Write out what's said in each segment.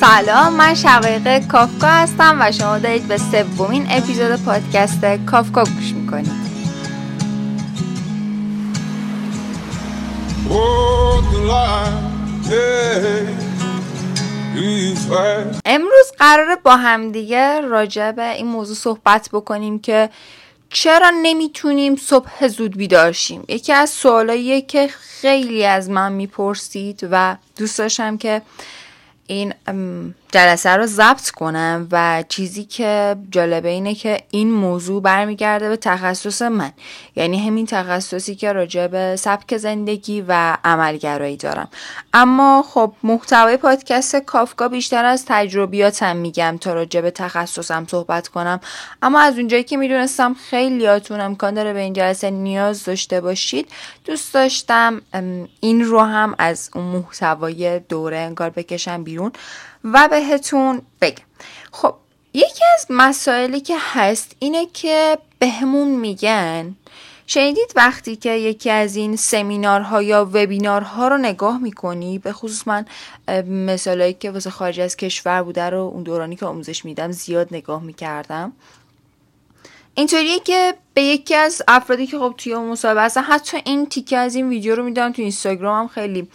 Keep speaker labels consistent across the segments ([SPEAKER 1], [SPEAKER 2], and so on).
[SPEAKER 1] سلام من شقایق کافکا هستم و شما دارید به سومین اپیزود پادکست کافکا گوش می‌کنید. امروز قراره با همدیگه راجع به این موضوع صحبت بکنیم که چرا نمی‌تونیم صبح زود بیدار شیم؟ یکی از سوالاییه که خیلی از من می‌پرسید و دوست داشتم که این جلسه رو ضبط کنم و چیزی که جالبه اینه که این موضوع برمیگرده به تخصص من. یعنی همین تخصصی که راجع به سبک زندگی و عملگرایی دارم. اما خب محتوای پادکست کافکا بیشتر از تجربیاتم میگم تا راجع به تخصصم صحبت کنم. اما از اونجایی که می‌دونستم خیلیاتون امکان داره به این جلسه نیاز داشته باشید دوست داشتم این رو هم از اون محتوای دوره انگار بکشم بیرون. و بهتون بگم. خب یکی از مسائلی که هست اینه که بهمون میگن شنیدید وقتی که یکی از این سمینارها یا وبینارها رو نگاه می‌کنی؟ به خصوص من مثالایی که واسه خارج از کشور بوده رو اون دورانی که آموزش میدم زیاد نگاه می‌کردم. اینطوریه که به یکی از افرادی که خب توی اون مصاحبه هستن حتی این تیکه از این ویدیو رو میدم تو اینستاگرام هم خیلی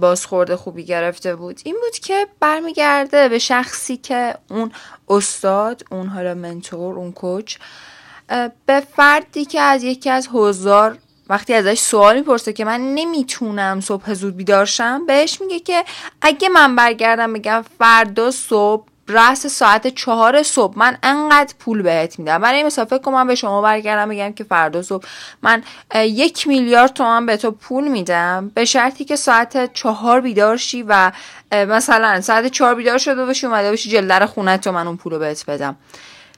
[SPEAKER 1] بازخورده خوبی گرفته بود. این بود که برمیگرده به شخصی که اون استاد اون حالا منتور اون کوچ به فردی که از یکی از هزار وقتی ازش سوال می‌پرسه که من نمی‌تونم صبح زود بیدارشم بهش میگه که اگه من برگردم بگم فردا صبح رأس ساعت چهار صبح. من انقدر پول بهت میدم. برای مثلا فکر کنم به شما برگردم بگم که فردا صبح من یک میلیارد تومن به تو پول میدم. به شرطی که ساعت چهار بیدار شی و مثلا ساعت چهار بیدار شده باشی اومده باشی جلدر خونه تو من اون پول رو بهت بدم.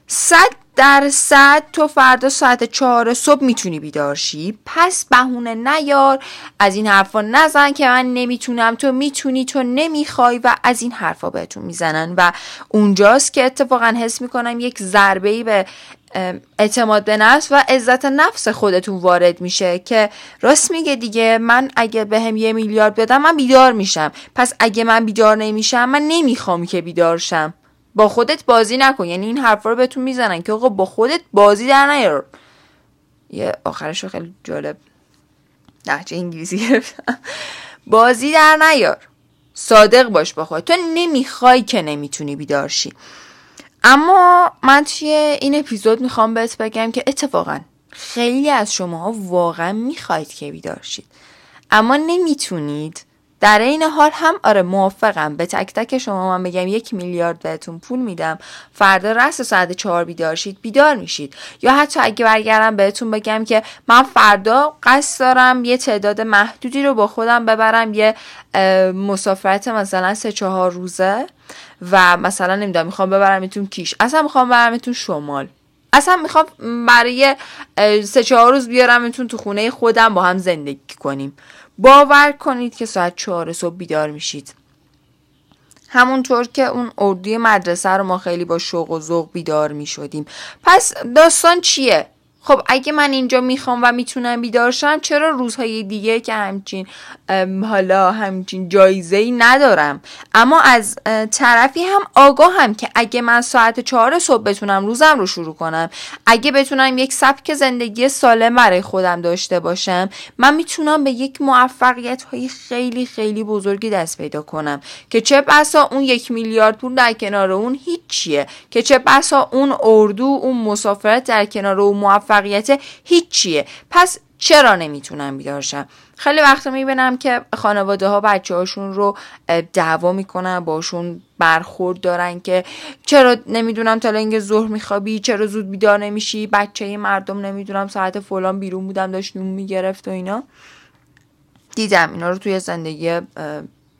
[SPEAKER 1] صد درصد تو فردا ساعت چهار صبح می‌تونی بیدارشی پس بهونه نیار از این حرفا نزن که من نمی‌تونم. تو می‌تونی تو نمی‌خوای و از این حرفا بهتون می‌زنن. و اونجاست که اتفاقا حس می‌کنم یک ضربه ای به اعتماد به نفس و عزت نفس خودتون وارد میشه که راست میگه دیگه. من اگه به هم یه میلیارد بدم من بیدار میشم. پس اگه من بیدار نمیشم من نمی‌خوام که بیدار شم. با خودت بازی نکن. یعنی این حرفا رو بهتون می‌زنن که آقا با خودت بازی در نیار. یه آخرش خیلی جالب نهجه انگلیسی گرفتم. بازی در نیار. صادق باش با خودت. تو نمی‌خوای که نمی‌تونی بیدارشی اما من توی این اپیزود می‌خوام بهت بگم که اتفاقا خیلی از شما واقعا می‌خواید که بیدارشید اما نمی‌تونید در این حال هم آره موافقم. به تک تک شما من بگم یک میلیارد بهتون پول میدم. فردا رس ساعت چهار بیدار شید بیدار میشید. یا حتی اگه برگردم بهتون بگم که من فردا قصد دارم یه تعداد محدودی رو با خودم ببرم. یه مسافرت مثلا سه چهار روزه و مثلا نمی‌دونم می‌خوام ببرمتون کیش. اصلا می‌خوام ببرمتون شمال. اصلا می‌خوام برای سه چهار روز بیارمتون تو خونه خودم با هم زندگی کنیم. باور کنید که ساعت چهار صبح بیدار میشید همونطور که اون اردوی مدرسه رو ما خیلی با شوق و ذوق بیدار می شدیم پس داستان چیه؟ خب اگه من اینجا می‌خوام و می‌تونم بیدار شم چرا روزهای دیگه که همچین حالا همچین جایزه ای ندارم؟ اما از طرفی هم آگاه هم که اگه من ساعت چهار صبح بتونم روزم رو شروع کنم اگه بتونم یک سبک زندگی سالم برای خودم داشته باشم من می‌تونم به یک موفقیت های خیلی خیلی بزرگی دست پیدا کنم که چه بسا اون یک میلیارد پول در کنار اون هیچیه که چه بسا اون اردو اون مسافرت در کنار اون موفق موفقیت هیچیه. پس چرا نمی‌تونم بیدارشم خیلی وقتا می‌بینم که خانواده ها بچه هاشون رو دعوا می‌کنن باشون برخورد دارن که چرا نمی‌دونم تا اینکه ظهر میخوابی چرا زود بیدار نمیشی؟ بچه مردم نمی‌دونم ساعت فلان بیرون بودم داشت نون می‌گرفت و اینا. دیدم اینا رو توی زندگی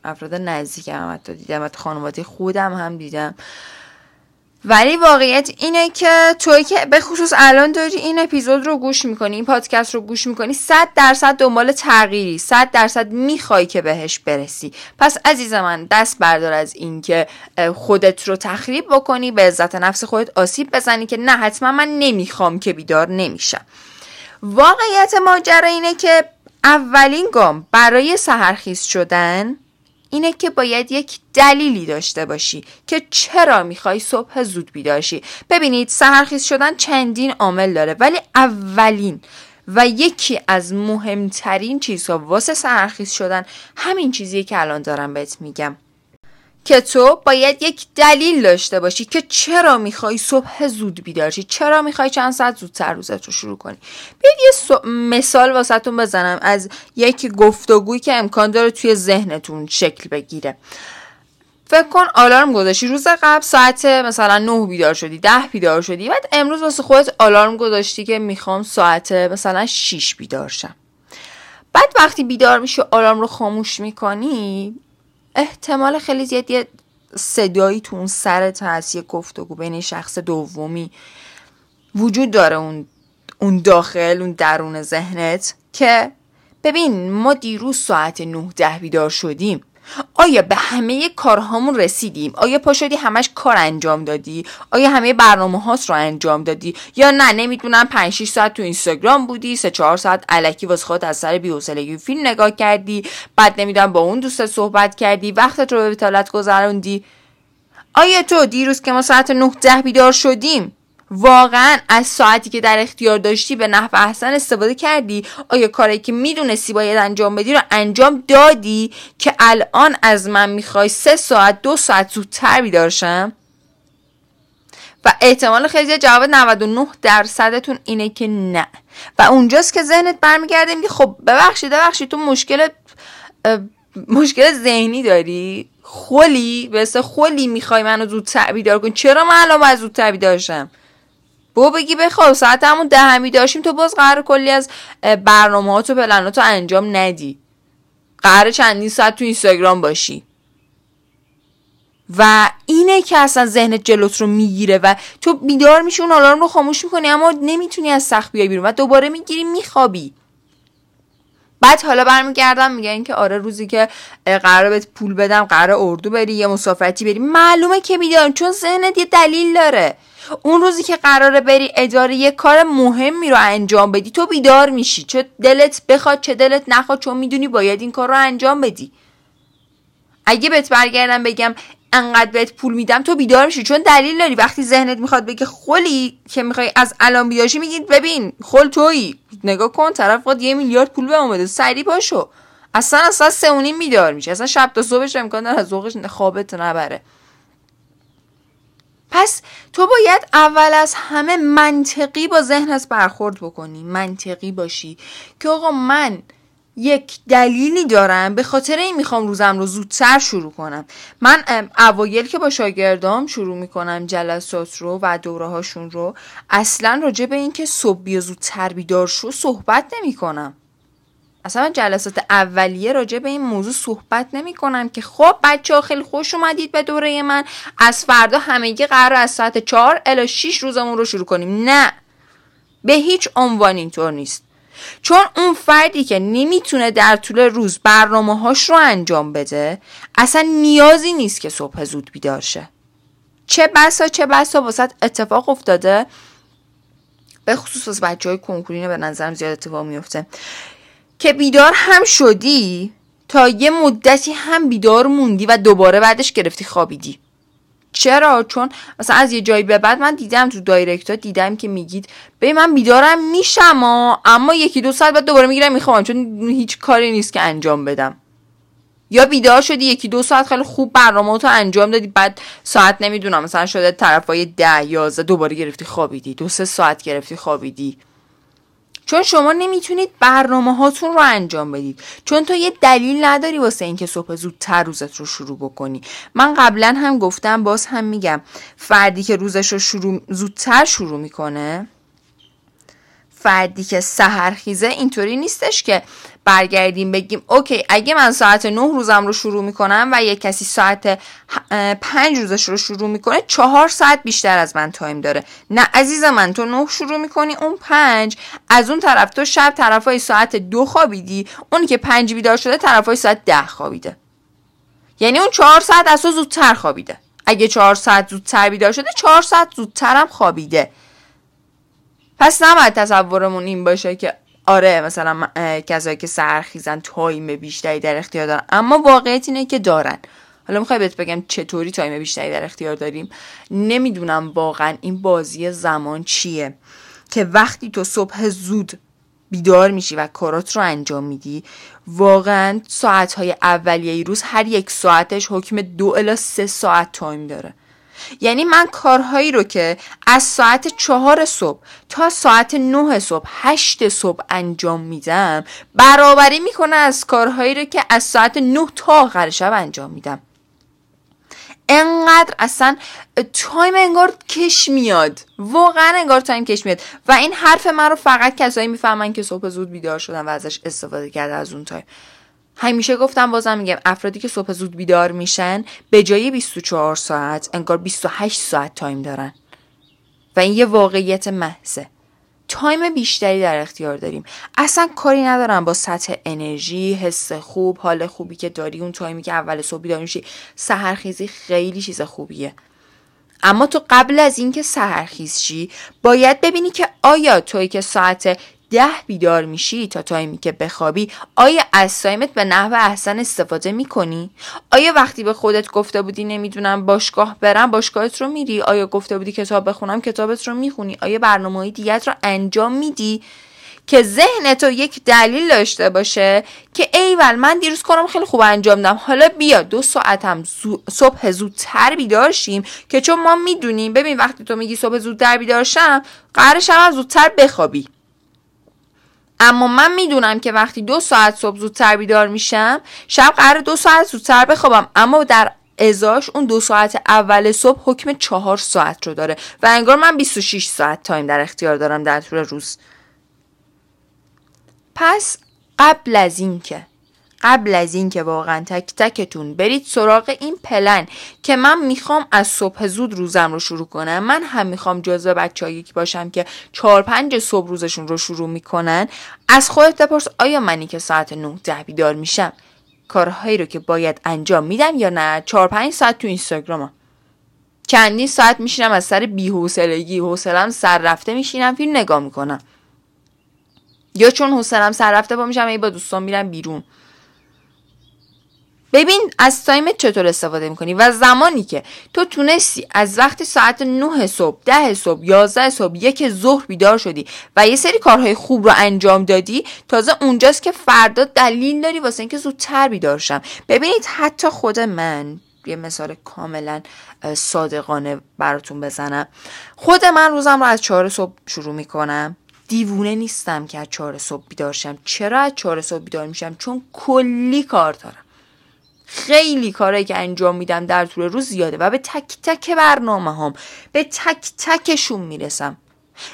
[SPEAKER 1] افراد نزدیکم حتی دیدم حتی خانواده خودم هم دیدم. ولی واقعیت اینه که توی که به خصوص الان داری این اپیزود رو گوش می‌کنی این پادکست رو گوش می‌کنی صد درصد دنبال تغییری صد درصد می‌خوای که بهش برسی. پس عزیز من دست بردار از این که خودت رو تخریب بکنی به عزت نفس خودت آسیب بزنی که نه حتما من نمی‌خوام که بیدار نمیشم. واقعیت ماجرا اینه که اولین گام برای سهرخیز شدن اینه که باید یک دلیلی داشته باشی که چرا می‌خوای صبح زود بیداشی ببینید سهرخیز شدن چندین عامل داره ولی اولین و یکی از مهمترین چیزها واسه سرخیز شدن همین چیزیه که الان دارم بهت میگم. که تو باید یک دلیل داشته باشی که چرا می‌خوای صبح زود بیدار شی؟ چرا می‌خوای چند ساعت زودتر روزت رو شروع کنی؟ بیاید یه مثال واسهتون بزنم از یک گفتگویی که امکان داره توی ذهنتون شکل بگیره. فکر کن آلارم گذاشتی. روز قبل ساعت مثلا 9 بیدار شدی 10 بیدار شدی. بعد امروز واسه خودت آلارم گذاشتی که می‌خوام ساعت مثلا 6 بیدار شم. بعد وقتی بیدار میشی آلارم رو خاموش می‌کنی؟ احتمال خیلی زیاد یه صدایی تو اون سرت هست یه گفتگو بین شخص دومی وجود داره اون اون داخل اون درون ذهنت که ببین ما دیروز ساعت 9 ده بیدار شدیم. آیا به همه کارهامون رسیدیم؟ آیا پا شدی همش کار انجام دادی؟ آیا همه برنامه هاست رو انجام دادی؟ یا نه نمی‌دونم 5 6 ساعت تو اینستاگرام بودی 3 4 ساعت الکی واسه خودت از سر بی‌حوصلگی فیلم نگاه کردی بعد نمی‌دونم با اون دوست صحبت کردی وقتت رو به بتالت گذروندی؟ آیا تو دیروز که ما ساعت 9 ده بیدار شدیم واقعا از ساعتی که در اختیار داشتی به نحو احسن استفاده کردی؟ آیا کاری که می‌دونستی باید انجام بدی رو انجام دادی که الان از من می‌خوای سه ساعت دو ساعت زودتر بیدارشم و احتمال خیلی جواب 99 درصدتون اینه که نه. و اونجاست که ذهنت برمیگرده میگه خب ببخشید ببخشید تو مشکل مشکل ذهنی داری؟ خلی مثل خلی می‌خوای منو زودتر بیدار کن. چرا من الان باید زودتر بیدارشم بو بگی بخواب ساعت همون دهمی داشتیم تو باز قرار کلی از برنامه ها تو پلناتو انجام ندی. قرار چندین ساعت تو اینستاگرام باشی. و اینه که اصلا ذهنت جلوت رو می‌گیره و تو بیدار میشی اون آلارم رو خاموش می‌کنی اما نمی‌تونی از سخت بیای بیرون و دوباره می‌گیری میخوابی. بعد حالا برمیگردم میگن که آره روزی که قرار بهت پول بدم قرار اردو بری یه مسافرتی بری. معلومه که بیدارم چون ذهنت یه دلیل داره. اون روزی که قراره بری اداره یه کار مهمی رو انجام بدی تو بیدار میشی. چه دلت بخواد چه دلت نخواد چون می‌دونی باید این کار رو انجام بدی. اگه بهت برگردم بگم انقدر بهت پول میدم تو بیدار میشی. چون دلیل داری. وقتی ذهنت می‌خواد بگه خلی که می‌خوای از الان بیاشی میگی ببین خل تویی. نگاه کن طرف خود یه میلیارد پول به اومده سری پاشو اصلا اصلا سه بیدار میشه اصلا شب تا صبحش امکان داره از ذوقش خوابت نبره. پس تو باید اول از همه منطقی با ذهنت برخورد بکنی. منطقی باشی. که آقا من یک دلیلی دارم به خاطر این می‌خوام روزم رو زودتر شروع کنم. من اوایل که با شاگردام شروع می‌کنم جلسات رو و دوره هاشون رو اصلا راجع به اینکه صبح بیا زودتر بیدار شو صحبت نمی‌کنم. اصلا من جلسات اولیه راجع به این موضوع صحبت نمی کنم که خب بچه ها خیلی خوش اومدید به دوره من. از فردا همگی قرار از ساعت 4 الی 6 روزمون رو شروع کنیم. نه. به هیچ عنوان اینطور نیست. چون اون فردی که نمی‌تونه در طول روز برنامه هاش رو انجام بده اصلا نیازی نیست که صبح زود بیدار شه. چه بسا چه بسا واسط اتفاق افتاده. به خصوص بچه های کنکورینه به نظرم زیاد اتفاق میفته که بیدار هم شدی تا یه مدتی هم بیدار موندی و دوباره بعدش گرفتی خوابیدی. چرا؟ چون مثلا از یه جایی به بعد من دیدم تو دایرکت ها دیدم که میگید به من بیدارم میشم اما یکی دو ساعت بعد دوباره می‌گیرم می‌خوام چون هیچ کاری نیست که انجام بدم. یا بیدار شدی یکی دو ساعت خیلی خوب برنامه تو انجام دادی بعد ساعت نمی‌دونم مثلا شده طرفای ده یازده دوباره گرفتی خوابیدی. دو سه ساعت گرفتی خوابیدی. چون شما نمی‌تونید برنامه هاتون رو انجام بدید. چون تو یه دلیل نداری واسه اینکه صبح زودتر روزت رو شروع بکنی. من قبلا هم گفتم باز هم میگم فردی که روزش رو شروع زودتر شروع می‌کنه فردی که سحرخیزه اینطوری نیستش که برگردیم بگیم OK اگه من ساعت 9 روزم رو شروع می‌کنم و یه کسی ساعت 5 روزش رو شروع می‌کنه چهار ساعت بیشتر از من time داره. نه عزیز من تو 9 شروع می‌کنی اون 5 از اون طرف تو شب طرفای ساعت دو خوابیدی اونی که 5 بیدار شده طرفای ساعت ده خوابیده. یعنی اون چهار ساعت از تو زودتر خوابیده. اگه چهار ساعت زودتر بیدار شده چهار ساعت زودتر هم خوابیده. پس نباید تصورمون این باشه که آره مثلا کسایی که سرخیزن time بیشتری در اختیار دارن. اما واقعیت اینه که دارن. حالا می‌خوای بهت بگم چطوری time بیشتری در اختیار داریم؟ نمی‌دونم واقعا این بازی زمان چیه. که وقتی تو صبح زود بیدار میشی و کارات رو انجام میدی واقعا ساعتهای اولیه روز هر یک ساعتش حکم دو الا سه ساعت time داره. یعنی من کارهایی رو که از ساعت چهار صبح تا ساعت نه صبح هشت صبح انجام میدم برابری می‌کنه از کارهایی رو که از ساعت نه تا آخر شب انجام میدم. انقدر اصلا time انگار کش میاد. واقعا انگار time کش میاد. و این حرف من رو فقط کسایی می‌فهمن که صبح زود بیدار شدن و ازش استفاده کرده از اون time همیشه گفتم بازم میگم افرادی که صبح زود بیدار میشن به جای 24 ساعت انگار 28 ساعت time دارن. و این یه واقعیت محضه. time بیشتری در اختیار داریم. اصلا کاری ندارم با سطح انرژی حس خوب حال خوبی که داری اون time ی که اول صبح بیدار میشی. سحرخیزی خیلی چیز خوبیه. اما تو قبل از اینکه سحرخیز شی باید ببینی که آیا توی که ساعت ده بیدار میشی تا time ی که بخوابی آیا از تایمت به نحو احسن استفاده می‌کنی؟ آیا وقتی به خودت گفته بودی نمی‌دونم باشگاه برم باشگاهت رو میری؟ آیا گفته بودی کتاب بخونم کتابت رو می‌خونی؟ آیا برنامه دیت رو انجام میدی؟ که ذهن تو یک دلیل داشته باشه که ایول من دیروز کارم خیلی خوب انجام دادم حالا بیا دو ساعتم صبح زودتر بیدار شیم که چون ما می‌دونیم ببین وقتی تو میگی صبح زودتر بیدار شم قرار شب زودتر بخوابی. اما من می‌دونم که وقتی دو ساعت صبح زودتر بیدار میشم شب قرار دو ساعت زودتر بخوابم. اما در ازاش اون دو ساعت اول صبح حکم چهار ساعت رو داره و انگار من 26 ساعت تایم در اختیار دارم در طول روز. پس قبل از اینکه قبل از اینکه واقعا تک تکتون برید سراغ این پلن که من می‌خوام از صبح زود روزم رو شروع کنم. من هم می‌خوام جزو یکی باشم که چهار پنج صبح روزشون رو شروع می‌کنن. از خودت بپرس آیا منی که ساعت نه ده بیدار میشم؟ کارهایی رو که باید انجام میدم یا نه؟ چهار پنج ساعت تو اینستاگرامم چندین ساعت میشینم از سر بیحوصلگی حوصلم سر رفته میشینم فیلم نگاه می‌کنم. یا چون حوصلم سر رفته با میشم ای با دوستان میرم بیرون. ببین از تایمت چطور استفاده می‌کنی؟ و زمانی که تو تونستی از وقت ساعت 9 صبح ده صبح 11 صبح یک ظهر بیدار شدی و یه سری کارهای خوب رو انجام دادی تازه اونجاست که فردا دلیل داری واسه اینکه زودتر بیدار شم. ببینید حتی خود من یه مثال کاملا صادقانه براتون بزنم. خود من روزم رو از چهار صبح شروع می‌کنم. دیوونه نیستم که از چهار صبح بیدار شم. چرا از چهار صبح بیدار میشم؟ چون کلی کار دارم. خیلی کارهایی که انجام میدم در طول روز زیاده و به تک تک برنامه هم به تک تکشون می‌رسم.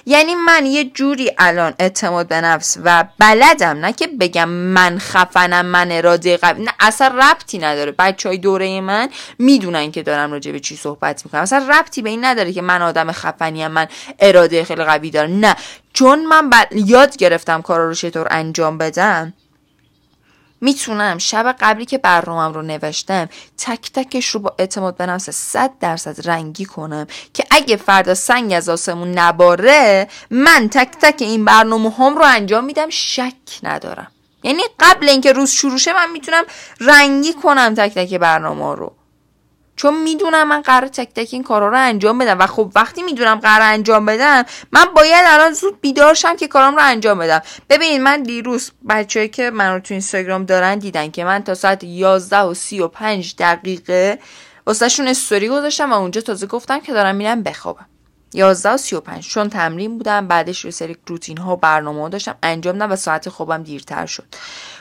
[SPEAKER 1] یعنی من یه جوری الان اعتماد به نفس و بلدم نه که بگم من خفنم من اراده قوی نه اصلا ربطی نداره. بچه های دوره من می‌دونن که دارم راجع به چی صحبت می‌کنم. اصلا ربطی به این نداره که من آدم خفنیم من اراده خیلی قوی دارم. نه چون من یاد گرفتم کارا رو چطور انجام بدم می‌تونم شب قبلی که برنامهم رو نوشتم تک تکش رو با اعتماد به نفس صد درصد رنگی کنم که اگه فردا سنگ از آسمون نباره من تک تک این برنامه هم رو انجام میدم شک ندارم. یعنی قبل اینکه روز شروع شه من می‌تونم رنگی کنم تک تک برنامه رو. چون می‌دونم من قرار تک تک این کارا رو انجام بدم و خب وقتی می‌دونم قرار انجام بدم من باید الان زود بیدار شم که کارام رو انجام بدم. ببینید من دیروز بچه‌ای که من رو تو اینستاگرام دارن دیدن که من تا ساعت 11 و 35 دقیقه واسهشون استوری گذاشتم و اونجا تازه گفتم که دارم میرم بخوابم. 11 و 35 چون تمرین بودم بعدش رو سری روتین ها و برنامه ها داشتم انجام دادم و ساعت خوابم دیرتر شد.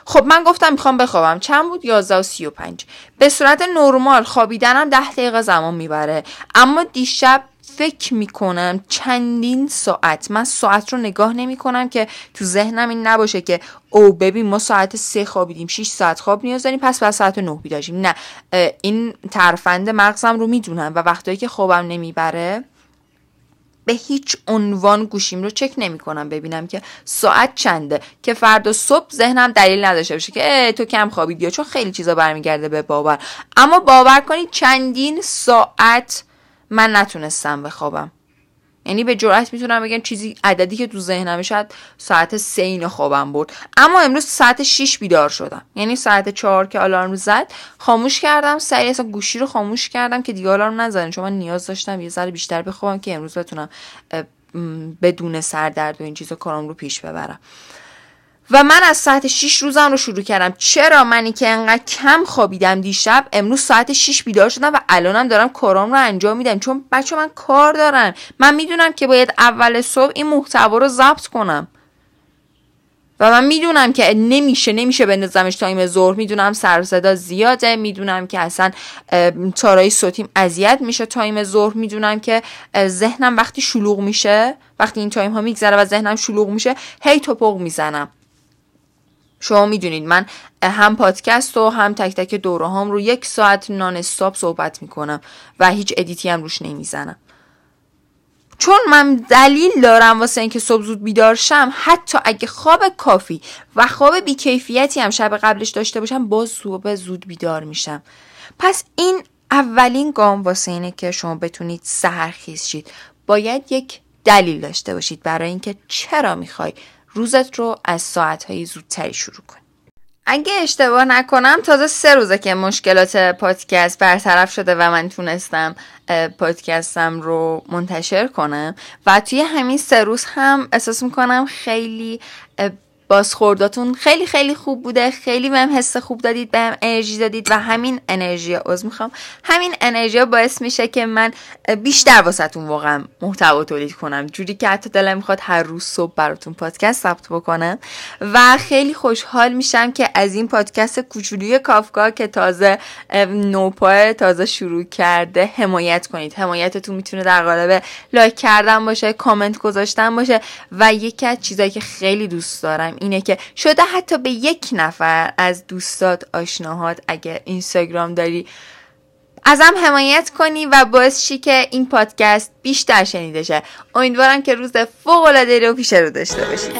[SPEAKER 1] خب من گفتم می‌خوام بخوابم. چند بود؟ 11 و 35 به صورت نرمال خوابیدنم 10 دقیقه زمان می‌بره. اما دیشب فکر می‌کنم چندین ساعت. من ساعت رو نگاه نمی‌کنم که تو ذهنم این نباشه که او ببین ما ساعت سه خوابیدیم 6 ساعت خواب نیاز داریم پس بعد ساعت 9 بیداشیم. نه این ترفند مغزم رو می‌دونم و وقتایی که خوابم نمی‌بره به هیچ عنوان گوشیم رو چک نمی کنم ببینم که ساعت چنده که فردا صبح ذهنم دلیل نداشته باشه که تو کم خوابیدی چون خیلی چیزا برمیگرده به باور. اما باور کنید چندین ساعت من نتونستم بخوابم. یعنی به جرات می‌تونم بگم چیزی عددی که تو ذهنم شاید ساعت سه این خوابم برد. اما امروز ساعت 6 بیدار شدم. یعنی ساعت چهار که آلارم زد خاموش کردم. سریع اصلا گوشی رو خاموش کردم که دیگه آلارم نزنه. چون من نیاز داشتم یه ذره بیشتر بخوابم که امروز بتونم بدون سردرد و این چیزا کارم رو پیش ببرم. و من از ساعت 6 روزم رو شروع کردم. چرا منی که انقدر کم خوابیدم دیشب؟ امروز ساعت 6 بیدار شدم و الانم دارم کارام رو انجام میدم. چون بچه من کار دارن. من می‌دونم که باید اول صبح این محتوا رو ضبط کنم. و من می‌دونم که نمیشه نمیشه بندازمش time ظهر. می‌دونم سر صدا زیاده. می‌دونم که اصلا تارای صوتیم اذیت میشه time ظهر. می‌دونم که ذهنم وقتی شلوغ میشه وقتی این time ها میگذره و ذهنم شلوغ میشه هی تپق می‌زنم. شما می‌دونید من هم پادکست و هم تک تک دوره هام رو یک ساعت non-stop صحبت می‌کنم و هیچ edit ی هم روش نمی‌زنم. چون من دلیل دارم واسه اینکه صبح زود بیدار شم حتی اگه خواب کافی و خواب بیکیفیتی هم شب قبلش داشته باشم باز صبح زود بیدار میشم. پس این اولین گام واسه اینه که شما بتونید سهرخیز شید. باید یک دلیل داشته باشید برای اینکه چرا می‌خوای روزت رو از ساعتهای زودتری شروع کن اگه اشتباه نکنم تازه سه روزه که مشکلات پادکست برطرف شده و من تونستم پادکستم رو منتشر کنم و توی همین سه روز هم احساس می‌کنم خیلی بازخورداتون خیلی خیلی خوب بوده. خیلی بهم حس خوب دادید بهم انرژی دادید و همین انرژی از می‌خوام. همین انرژی باعث میشه که من بیشتر واسهتون واقعا محتوا تولید کنم. جوری که حتی دلم می‌خواد هر روز صبح براتون پادکست ثبت بکنم. و خیلی خوشحال میشم که از این پادکست کوچولوی کافکا که تازه نوپای تازه شروع کرده حمایت کنید. حمایتتون می‌تونه در قالب لایک کردن باشه کامنت گذاشتن باشه و یکی از چیزایی که خیلی دوست دارم اینه که شده حتی به یک نفر از دوستات آشناهات اگر اینستاگرام داری ازم حمایت کنی و باعث شی که این پادکست بیشتر شنیده شه. امیدوارم که روز فوق العاده رو پیش رو داشته باشی.